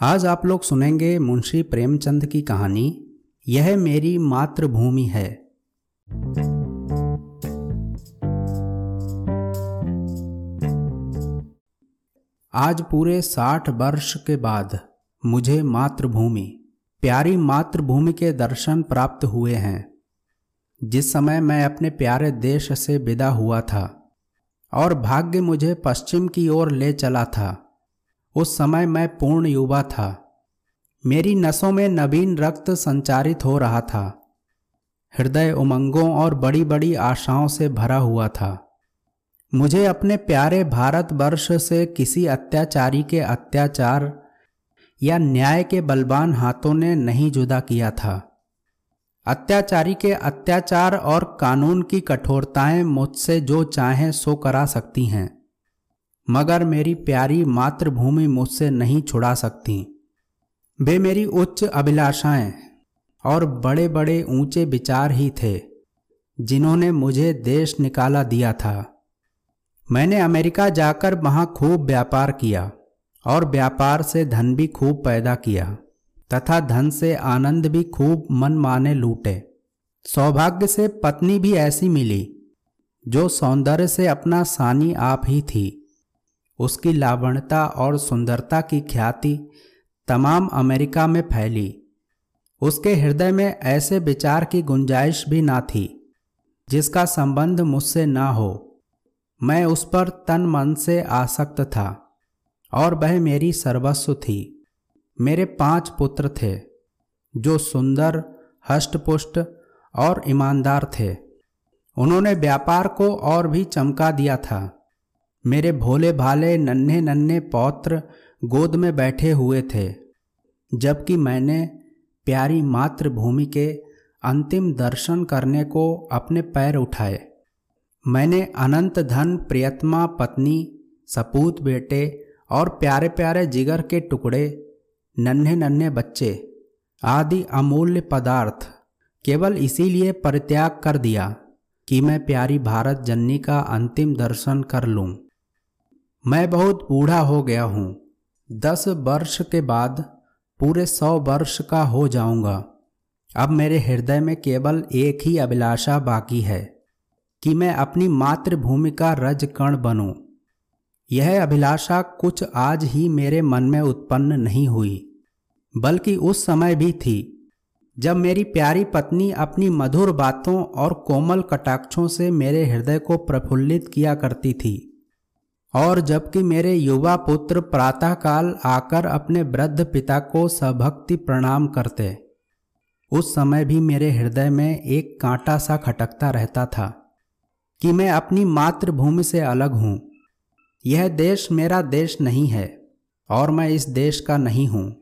आज आप लोग सुनेंगे मुंशी प्रेमचंद की कहानी, यह मेरी मातृभूमि है। आज पूरे साठ वर्ष के बाद मुझे मातृभूमि, प्यारी मातृभूमि के दर्शन प्राप्त हुए हैं। जिस समय मैं अपने प्यारे देश से विदा हुआ था और भाग्य मुझे पश्चिम की ओर ले चला था उस समय मैं पूर्ण युवा था। मेरी नसों में नवीन रक्त संचारित हो रहा था। हृदय उमंगों और बड़ी बड़ी आशाओं से भरा हुआ था। मुझे अपने प्यारे भारतवर्ष से किसी अत्याचारी के अत्याचार या न्याय के बलवान हाथों ने नहीं जुदा किया था। अत्याचारी के अत्याचार और कानून की कठोरताएँ मुझसे जो चाहें सो करा सकती हैं। मगर मेरी प्यारी मातृभूमि मुझसे नहीं छुड़ा सकती। वे मेरी उच्च अभिलाषाएँ और बड़े बड़े ऊँचे विचार ही थे, जिन्होंने मुझे देश निकाला दिया था। मैंने अमेरिका जाकर वहाँ खूब व्यापार किया और व्यापार से धन भी खूब पैदा किया, तथा धन से आनंद भी खूब मन माने लूटे। सौभाग्य से पत्नी भी ऐसी मिली, जो सौंदर्य से अपना सानी आप ही थी। उसकी लावणता और सुंदरता की ख्याति तमाम अमेरिका में फैली। उसके हृदय में ऐसे विचार की गुंजाइश भी ना थी, जिसका संबंध मुझसे ना हो। मैं उस पर तन मन से आसक्त था और वह मेरी सर्वस्व थी। मेरे पाँच पुत्र थे, जो सुंदर, हष्टपुष्ट और ईमानदार थे। उन्होंने व्यापार को और भी चमका दिया था। मेरे भोले भाले नन्हे नन्हे पौत्र गोद में बैठे हुए थे, जबकि मैंने प्यारी मातृभूमि के अंतिम दर्शन करने को अपने पैर उठाए मैंने अनंत धन, प्रियतमा, पत्नी, सपूत बेटे और प्यारे प्यारे जिगर के टुकड़े, नन्हे नन्हे बच्चे आदि अमूल्य पदार्थ केवल इसीलिए परित्याग कर दिया कि मैं प्यारी भारत जननी का अंतिम दर्शन कर लूँ। मैं बहुत बूढ़ा हो गया हूँ। दस वर्ष के बाद पूरे सौ वर्ष का हो जाऊँगा। अब मेरे हृदय में केवल एक ही अभिलाषा बाकी है कि मैं अपनी मातृभूमि का रज कण बनूं। यह अभिलाषा कुछ आज ही मेरे मन में उत्पन्न नहीं हुई, बल्कि उस समय भी थी, जब मेरी प्यारी पत्नी अपनी मधुर बातों और कोमल कटाक्षों से मेरे हृदय को प्रफुल्लित किया करती थी। और जबकि मेरे युवा पुत्र प्रातःकाल आकर अपने वृद्ध पिता को सभक्ति प्रणाम करते। उस समय भी मेरे हृदय में एक कांटा सा खटकता रहता था कि मैं अपनी मातृभूमि से अलग हूँ। यह देश मेरा देश नहीं है और मैं इस देश का नहीं हूँ।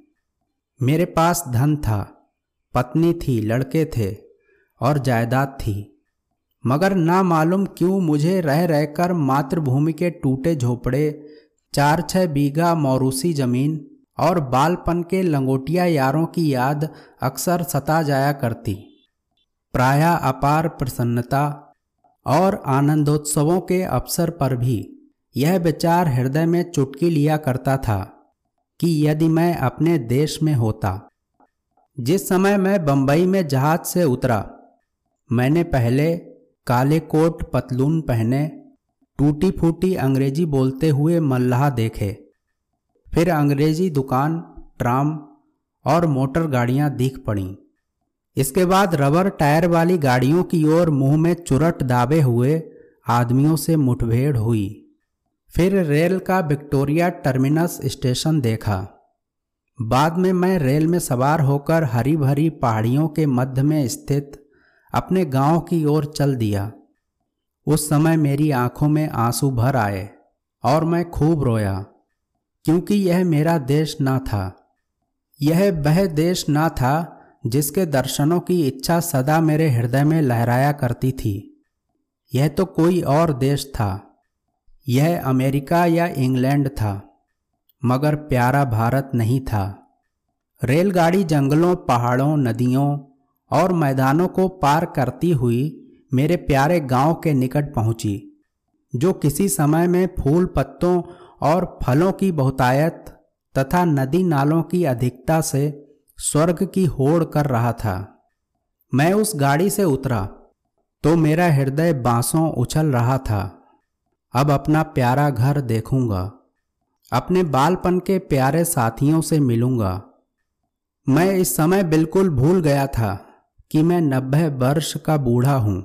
मेरे पास धन था, पत्नी थी, लड़के थे और जायदाद थी। मगर ना मालूम क्यों मुझे रह रहकर मातृभूमि के टूटे झोपड़े, चार छह बीघा मौरूसी ज़मीन और बालपन के लंगोटिया यारों की याद अक्सर सता जाया करती। प्राय अपार प्रसन्नता और आनंदोत्सवों के अवसर पर भी यह विचार हृदय में चुटकी लिया करता था कि यदि मैं अपने देश में होता, जिस समय मैं बंबई में जहाज़ से उतरा, मैंने पहले काले कोट पतलून पहने टूटी फूटी अंग्रेज़ी बोलते हुए मल्लाह देखे। फिर अंग्रेज़ी दुकान, ट्राम और मोटर गाड़ियाँ दिख पड़ीं। इसके बाद रबर टायर वाली गाड़ियों की ओर मुँह में चुरट दाबे हुए आदमियों से मुठभेड़ हुई। फिर रेल का विक्टोरिया टर्मिनस स्टेशन देखा। बाद में मैं रेल में सवार होकर हरी भरी पहाड़ियों के मध्य में स्थित अपने गाँव की ओर चल दिया। उस समय मेरी आँखों में आँसू भर आए और मैं खूब रोया, क्योंकि यह मेरा देश ना था। यह वह देश ना था जिसके दर्शनों की इच्छा सदा मेरे हृदय में लहराया करती थी। यह तो कोई और देश था। यह अमेरिका या इंग्लैंड था, मगर प्यारा भारत नहीं था। रेलगाड़ी जंगलों, पहाड़ों, नदियों और मैदानों को पार करती हुई मेरे प्यारे गाँव के निकट पहुँची, जो किसी समय में फूल पत्तों और फलों की बहुतायत तथा नदी नालों की अधिकता से स्वर्ग की होड़ कर रहा था। मैं उस गाड़ी से उतरा तो मेरा हृदय बांसों उछल रहा था। अब अपना प्यारा घर देखूँगा, अपने बालपन के प्यारे साथियों से मिलूँगा। मैं इस समय बिल्कुल भूल गया था। कि मैं नब्बे वर्ष का बूढ़ा हूँ।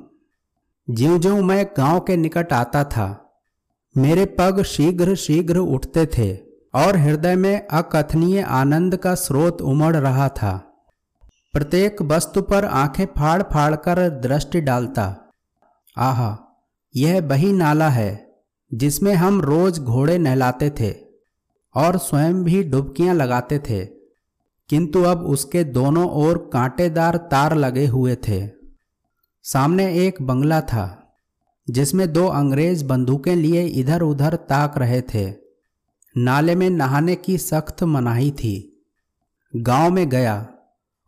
ज्यो ज्यो मैं गाँव के निकट आता था, मेरे पग शीघ्र शीघ्र उठते थे और हृदय में अकथनीय आनंद का स्रोत उमड़ रहा था। प्रत्येक वस्तु पर आँखें फाड़ फाड़ कर दृष्टि डालता। आहा, यह वही नाला है जिसमें हम रोज घोड़े नहलाते थे और स्वयं भी डुबकियाँ लगाते थे। किंतु अब उसके दोनों ओर कांटेदार तार लगे हुए थे। सामने एक बंगला था, जिसमें दो अंग्रेज़ बंदूकें लिए इधर उधर ताक रहे थे। नाले में नहाने की सख्त मनाही थी। गाँव में गया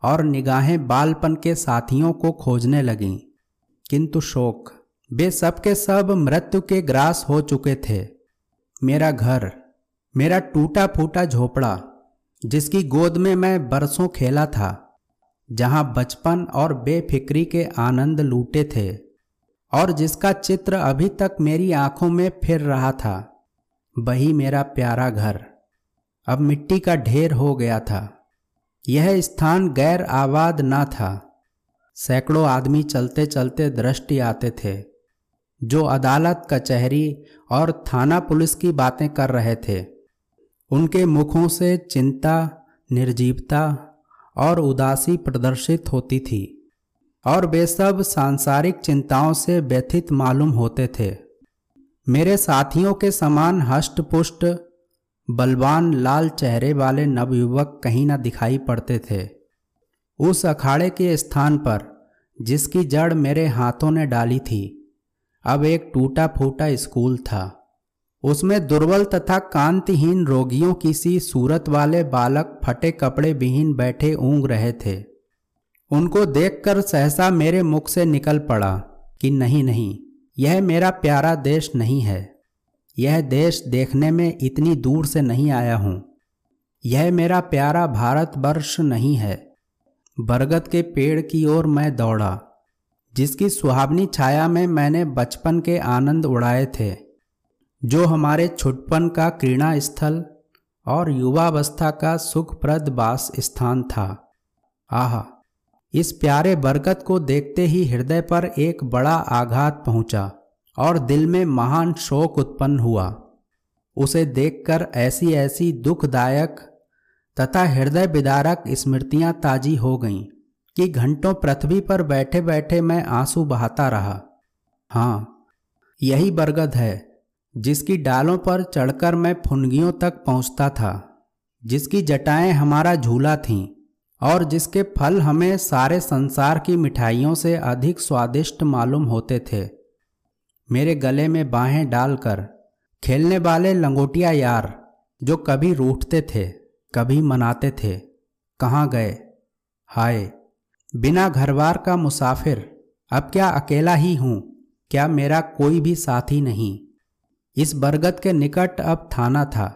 और निगाहें बालपन के साथियों को खोजने लगीं। किंतु शोक, वे सब के सब मृत्यु के ग्रास हो चुके थे। मेरा घर, मेरा टूटा फूटा झोपड़ा जिसकी गोद में मैं बरसों खेला था, जहाँ बचपन और बेफिक्री के आनंद लूटे थे और जिसका चित्र अभी तक मेरी आँखों में फिर रहा था, वही मेरा प्यारा घर। अब मिट्टी का ढेर हो गया था। यह स्थान गैर आबाद न था। सैकड़ों आदमी चलते चलते दृष्टि आते थे, जो अदालत, कचहरी और थाना पुलिस की बातें कर रहे थे। उनके मुखों से चिंता, निर्जीवता और उदासी प्रदर्शित होती थी और वे सब सांसारिक चिंताओं से व्यथित मालूम होते थे। मेरे साथियों के समान हष्ट पुष्ट बलवान, लाल चेहरे वाले नवयुवक कहीं न दिखाई पड़ते थे। उस अखाड़े के स्थान पर, जिसकी जड़ मेरे हाथों ने डाली थी, अब एक टूटा फूटा स्कूल था। उसमें दुर्बल तथा कांतिहीन रोगियों की सी सूरत वाले बालक फटे कपड़े विहीन बैठे ऊँग रहे थे। उनको देखकर सहसा मेरे मुख से निकल पड़ा कि नहीं नहीं, यह मेरा प्यारा देश नहीं है। यह देश देखने में इतनी दूर से नहीं आया हूँ। यह मेरा प्यारा भारतवर्ष नहीं है। बरगद के पेड़ की ओर मैं दौड़ा, जिसकी सुहावनी छाया में मैंने बचपन के आनंद उड़ाए थे। जो हमारे छुटपन का क्रीड़ा स्थल और युवावस्था का सुखप्रद वास स्थान था। आह, इस प्यारे बरगद को देखते ही हृदय पर एक बड़ा आघात पहुँचा और दिल में महान शोक उत्पन्न हुआ। उसे देखकर ऐसी ऐसी दुखदायक तथा हृदय विदारक स्मृतियाँ ताजी हो गईं कि घंटों पृथ्वी पर बैठे बैठे मैं आँसू बहाता रहा। हाँ यही बरगद है। जिसकी डालों पर चढ़कर मैं फुनगियों तक पहुँचता था, जिसकी जटाएँ हमारा झूला थीं, और जिसके फल हमें सारे संसार की मिठाइयों से अधिक स्वादिष्ट मालूम होते थे। मेरे गले में बाहें डालकर, खेलने वाले लंगोटिया यार, जो कभी रूठते थे, कभी मनाते थे, कहाँ गए? हाय, बिना घरवार का मुसाफिर, अब क्या अकेला ही हूँ? क्या मेरा कोई भी साथी नहीं? इस बरगद के निकट अब थाना था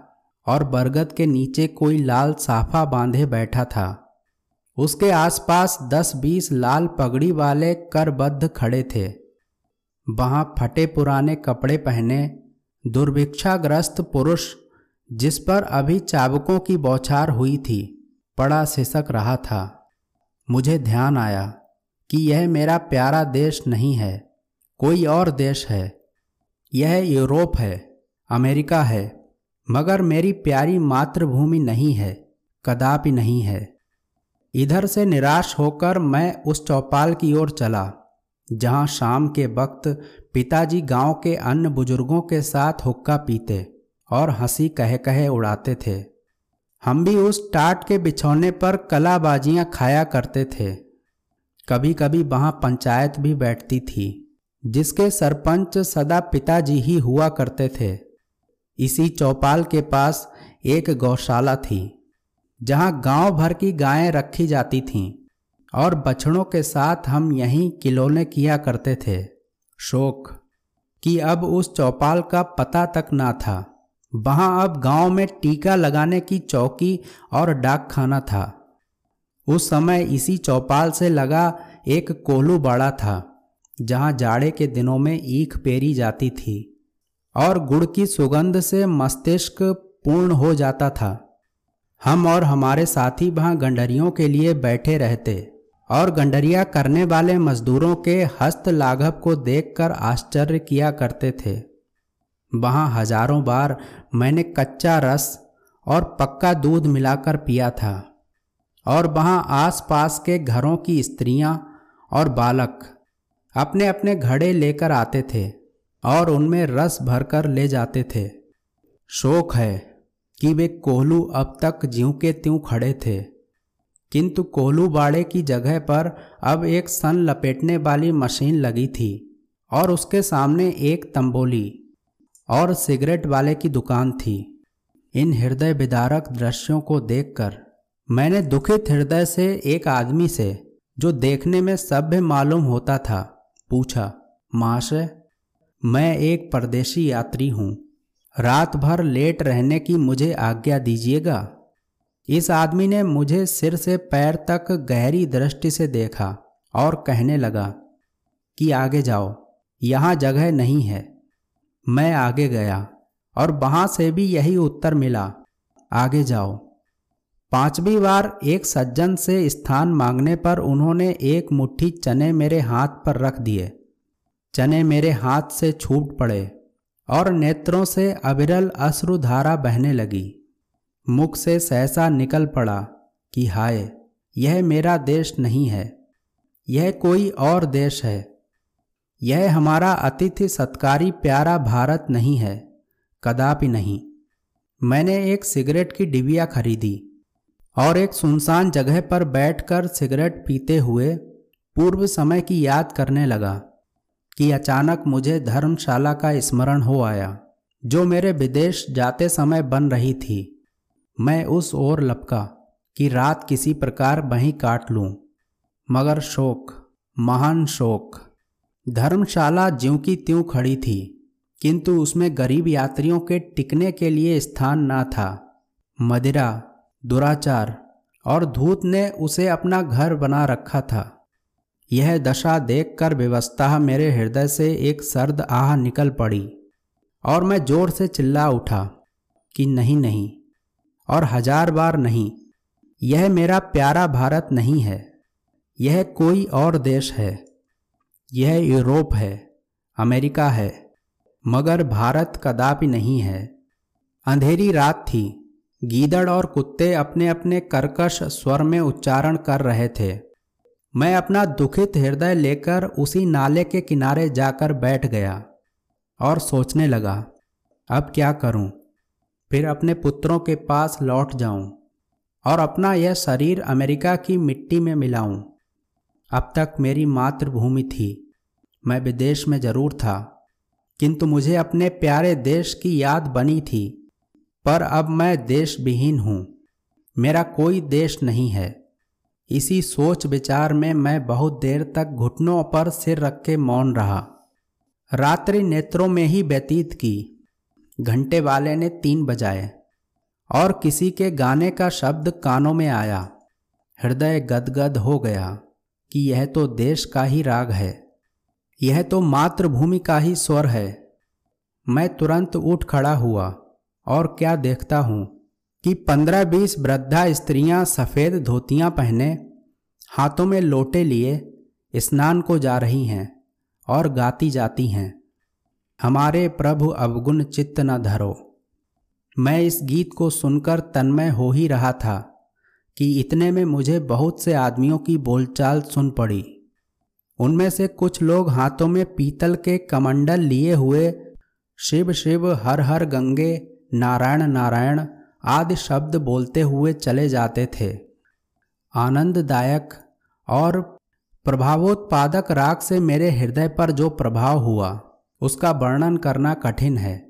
और बरगद के नीचे कोई लाल साफा बांधे बैठा था। उसके आसपास दस बीस लाल पगड़ी वाले करबद्ध खड़े थे। वहाँ फटे पुराने कपड़े पहने दुर्भिक्षाग्रस्त पुरुष, जिस पर अभी चाबकों की बौछार हुई थी, पड़ा सिसक रहा था। मुझे ध्यान आया कि यह मेरा प्यारा देश नहीं है, कोई और देश है। यह यूरोप है, अमेरिका है, मगर मेरी प्यारी मातृभूमि नहीं है, कदापि नहीं है। इधर से निराश होकर मैं उस चौपाल की ओर चला, जहाँ शाम के वक्त पिताजी गाँव के अन्य बुज़ुर्गों के साथ हुक्का पीते और हँसी कह कहे उड़ाते थे। हम भी उस टाट के बिछौने पर कलाबाजियाँ खाया करते थे। कभी कभी वहाँ पंचायत भी बैठती थी। जिसके सरपंच सदा पिताजी ही हुआ करते थे। इसी चौपाल के पास एक गौशाला थी, जहाँ गाँव भर की गायें रखी जाती थीं और बछड़ों के साथ हम यहीं किलोने किया करते थे। शोक कि अब उस चौपाल का पता तक ना था। वहाँ अब गाँव में टीका लगाने की चौकी और डाक खाना था। उस समय इसी चौपाल से लगा एक कोलू बाड़ा था। जहाँ जाड़े के दिनों में ईख पेरी जाती थी और गुड़ की सुगंध से मस्तिष्क पूर्ण हो जाता था। हम और हमारे साथी वहाँ गंडरियों के लिए बैठे रहते और गंडरिया करने वाले मजदूरों के हस्त लाघव को देखकर आश्चर्य किया करते थे। वहाँ हज़ारों बार मैंने कच्चा रस और पक्का दूध मिलाकर पिया था और वहाँ आसपास के घरों की स्त्रियाँ और बालक अपने अपने घड़े लेकर आते थे और उनमें रस भरकर ले जाते थे। शोक है कि वे कोहलू अब तक ज्यों के त्यों खड़े थे। किंतु कोहलू बाड़े की जगह पर अब एक सन लपेटने वाली मशीन लगी थी और उसके सामने एक तंबोली और सिगरेट वाले की दुकान थी। इन हृदय विदारक दृश्यों को देखकर मैंने दुखित हृदय से एक आदमी से, जो देखने में सभ्य मालूम होता था पूछा महाशय मैं एक परदेशी यात्री हूँ। रात भर लेट रहने की मुझे आज्ञा दीजिएगा? इस आदमी ने मुझे सिर से पैर तक गहरी दृष्टि से देखा और कहने लगा, कि आगे जाओ, यहाँ जगह नहीं है। मैं आगे गया और वहाँ से भी यही उत्तर मिला। आगे जाओ। पांचवी बार एक सज्जन से स्थान मांगने पर उन्होंने एक मुट्ठी चने मेरे हाथ पर रख दिए। चने मेरे हाथ से छूट पड़े और नेत्रों से अविरल अश्रुधारा बहने लगी। मुख से सहसा निकल पड़ा कि हाय, यह मेरा देश नहीं है, यह कोई और देश है, यह हमारा अतिथि सत्कारी प्यारा भारत नहीं है, कदापि नहीं। मैंने एक सिगरेट की डिबिया खरीदी। और एक सुनसान जगह पर बैठकर सिगरेट पीते हुए पूर्व समय की याद करने लगा कि अचानक मुझे धर्मशाला का स्मरण हो आया, जो मेरे विदेश जाते समय बन रही थी। मैं उस ओर लपका कि रात किसी प्रकार वहीं काट लूँ, मगर शोक, महान शोक। धर्मशाला ज्यों की त्यों खड़ी थी, किंतु उसमें गरीब यात्रियों के टिकने के लिए स्थान न था। मदिरा दुराचार, और धूत ने उसे अपना घर बना रखा था। यह दशा देखकर व्यवस्था मेरे हृदय से एक सर्द आह निकल पड़ी, और मैं ज़ोर से चिल्ला उठा कि नहीं नहीं, और हज़ार बार नहीं, यह मेरा प्यारा भारत नहीं है, यह कोई और देश है, यह यूरोप है, अमेरिका है, मगर भारत कदापि नहीं है। अंधेरी रात थी गीदड़ और कुत्ते अपने अपने कर्कश स्वर में उच्चारण कर रहे थे मैं अपना दुखित हृदय लेकर उसी नाले के किनारे जाकर बैठ गया और सोचने लगा, अब क्या करूँ? फिर अपने पुत्रों के पास लौट जाऊँ और अपना यह शरीर अमेरिका की मिट्टी में मिलाऊं। अब तक मेरी मातृभूमि थी मैं विदेश में ज़रूर था, किंतु मुझे अपने प्यारे देश की याद बनी थी पर अब मैं देश विहीन हूँ। मेरा कोई देश नहीं है। इसी सोच विचार में मैं बहुत देर तक घुटनों पर सिर रख के मौन रहा। रात्रि नेत्रों में ही व्यतीत की। घंटे वाले ने तीन बजाए और किसी के गाने का शब्द कानों में आया। हृदय गदगद हो गया कि यह तो देश का ही राग है। यह तो मातृभूमि का ही स्वर है। मैं तुरंत उठ खड़ा हुआ। और क्या देखता हूँ कि पंद्रह बीस वृद्धा स्त्रियाँ सफ़ेद धोतियाँ पहने हाथों में लोटे लिए स्नान को जा रही हैं और गाती जाती हैं। हमारे प्रभु अवगुण चित्त न धरो। मैं इस गीत को सुनकर तन्मय हो ही रहा था कि इतने में मुझे बहुत से आदमियों की बोलचाल सुन पड़ी। उनमें से कुछ लोग हाथों में पीतल के कमंडल लिए हुए शिव शिव हर हर गंगे नारायण नारायण आदि शब्द बोलते हुए चले जाते थे। आनंददायक और प्रभावोत्पादक राग से मेरे हृदय पर जो प्रभाव हुआ, उसका वर्णन करना कठिन है।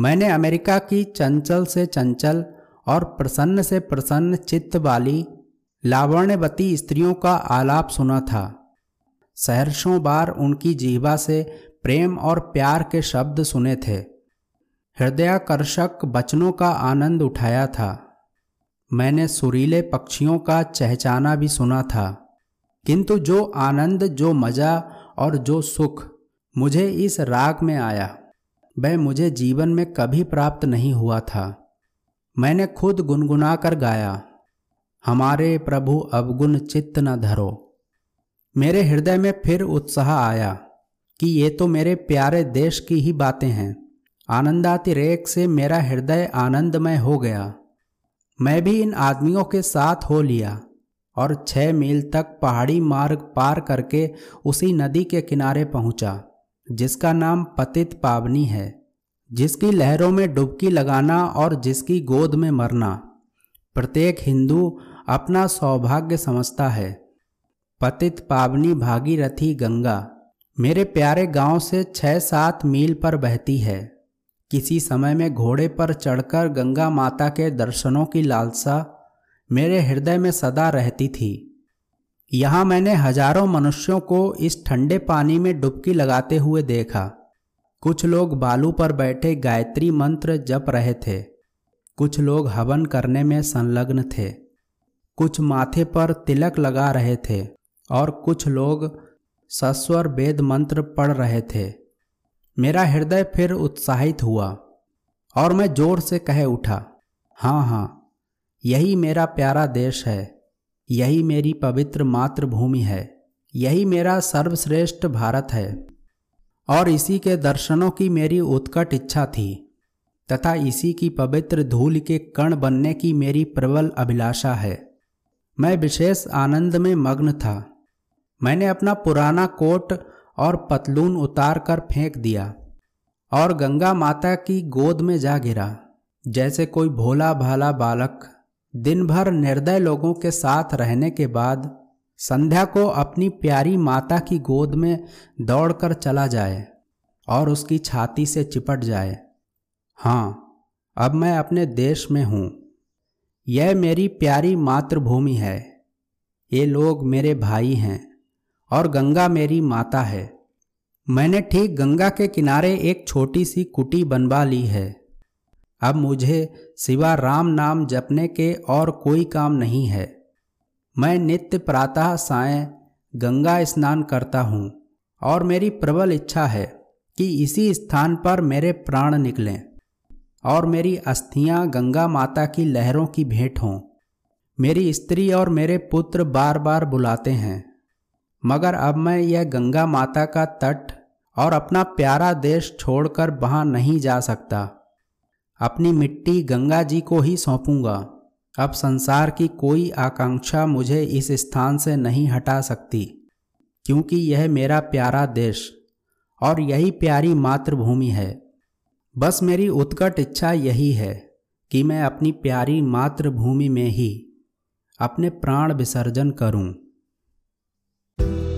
मैंने अमेरिका की चंचल से चंचल और प्रसन्न से प्रसन्न चित्त वाली लावण्यवती स्त्रियों का आलाप सुना था। सहर्षों बार उनकी जीवा से प्रेम और प्यार के शब्द सुने थे। हृदयाकर्षक बचनों का आनंद उठाया था। मैंने सुरीले पक्षियों का चहचाना भी सुना था। किंतु जो आनंद, जो मज़ा और जो सुख मुझे इस राग में आया, वह मुझे जीवन में कभी प्राप्त नहीं हुआ था। मैंने खुद गुनगुना कर गाया, हमारे प्रभु अवगुण चित्त न धरो। मेरे हृदय में फिर उत्साह आया कि ये तो मेरे प्यारे देश की ही बातें हैं। आनंदातिरेक से मेरा हृदय आनंदमय हो गया। मैं भी इन आदमियों के साथ हो लिया और छह मील तक पहाड़ी मार्ग पार करके उसी नदी के किनारे पहुँचा, जिसका नाम पतित पावनी है, जिसकी लहरों में डुबकी लगाना और जिसकी गोद में मरना। प्रत्येक हिंदू अपना सौभाग्य समझता है। पतित पावनी भागीरथी गंगा मेरे प्यारे गाँव से छः सात मील पर बहती है। किसी समय में घोड़े पर चढ़कर गंगा माता के दर्शनों की लालसा मेरे हृदय में सदा रहती थी। यहाँ मैंने हज़ारों मनुष्यों को इस ठंडे पानी में डुबकी लगाते हुए देखा। कुछ लोग बालू पर बैठे गायत्री मंत्र जप रहे थे। कुछ लोग हवन करने में संलग्न थे। कुछ माथे पर तिलक लगा रहे थे और कुछ लोग सस्वर वेद मंत्र पढ़ रहे थे। मेरा हृदय फिर उत्साहित हुआ और मैं ज़ोर से कह उठा हाँ हाँ यही मेरा प्यारा देश है, यही मेरी पवित्र मातृभूमि है, यही मेरा सर्वश्रेष्ठ भारत है। और इसी के दर्शनों की मेरी उत्कट इच्छा थी, तथा इसी की पवित्र धूल के कण बनने की मेरी प्रबल अभिलाषा है। मैं विशेष आनंद में मग्न था। मैंने अपना पुराना कोट और पतलून उतार कर फेंक दिया, और गंगा माता की गोद में जा गिरा। जैसे कोई भोला भाला बालक दिन भर निर्दय लोगों के साथ रहने के बाद संध्या को अपनी प्यारी माता की गोद में दौड़कर चला जाए और उसकी छाती से चिपट जाए। हाँ अब मैं अपने देश में हूँ। यह मेरी प्यारी मातृभूमि है। ये लोग मेरे भाई हैं। और गंगा मेरी माता है। मैंने ठीक गंगा के किनारे एक छोटी सी कुटी बनवा ली है। अब मुझे सिवा राम नाम जपने के और कोई काम नहीं है। मैं नित्य प्रातः साय गंगा स्नान करता हूँ और मेरी प्रबल इच्छा है कि इसी स्थान पर मेरे प्राण निकलें और मेरी अस्थियाँ गंगा माता की लहरों की भेंट हों। मेरी स्त्री और मेरे पुत्र बार बार बुलाते हैं। मगर अब मैं यह गंगा माता का तट और अपना प्यारा देश छोड़कर वहाँ नहीं जा सकता। अपनी मिट्टी गंगा जी को ही सौंपूँगा। अब संसार की कोई आकांक्षा मुझे इस स्थान से नहीं हटा सकती, क्योंकि यह मेरा प्यारा देश और यही प्यारी मातृभूमि है। बस मेरी उत्कट इच्छा यही है कि मैं अपनी प्यारी मातृभूमि में ही अपने प्राण विसर्जन करूँ। Bye.